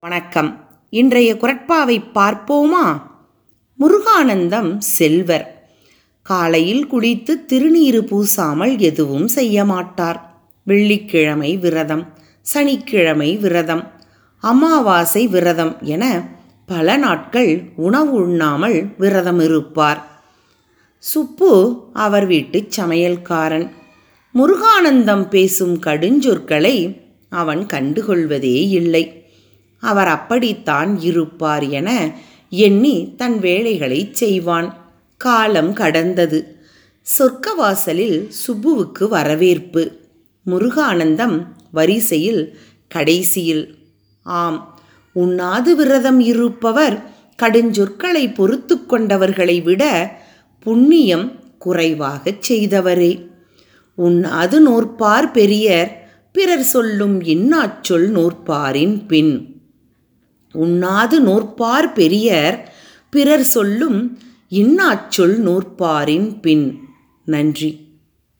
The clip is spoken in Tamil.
வணக்கம். இன்றைய குரட்பாவை பார்ப்போமா? முருகானந்தம் செல்வர். காலையில் குளித்து திருநீறு பூசாமல் எதுவும் செய்ய மாட்டார். வெள்ளிக்கிழமை விரதம் சனிக்கிழமை விரதம் அமாவாசை விரதம் என பல நாட்கள் உணவு உண்ணாமல் விரதம் இருப்பார். சுப்பு அவர் வீட்டு சமையல்காரன். முருகானந்தம் பேசும் கடுஞ்சொற்களை அவன் கண்டுகொள்வதே இல்லை. அவர் அப்படித்தான் இருப்பார் என எண்ணி தன் வேலைகளை செய்வான். காலம் கடந்தது. சொர்க்கவாசலில் சுப்புவுக்கு வரவேற்பு. முருகானந்தம் வரிசையில் கடைசியில் ஆம் உண்ணாது விரதம் இருப்பவர் கடுஞ்சொற்களை பொறுத்து கொண்டவர்களை விட புண்ணியம் குறைவாகச் செய்தவரே. உண்ணாது நோற்பார் பெரியர் பிறர் சொல்லும் இன்னாச்சொல் நோற்பாரின் பின். உண்ணாது நோற்பார் பெரியர் பிறர் சொல்லும் இன்னாச்சொல் நோற்பாரின் பின். நன்றி.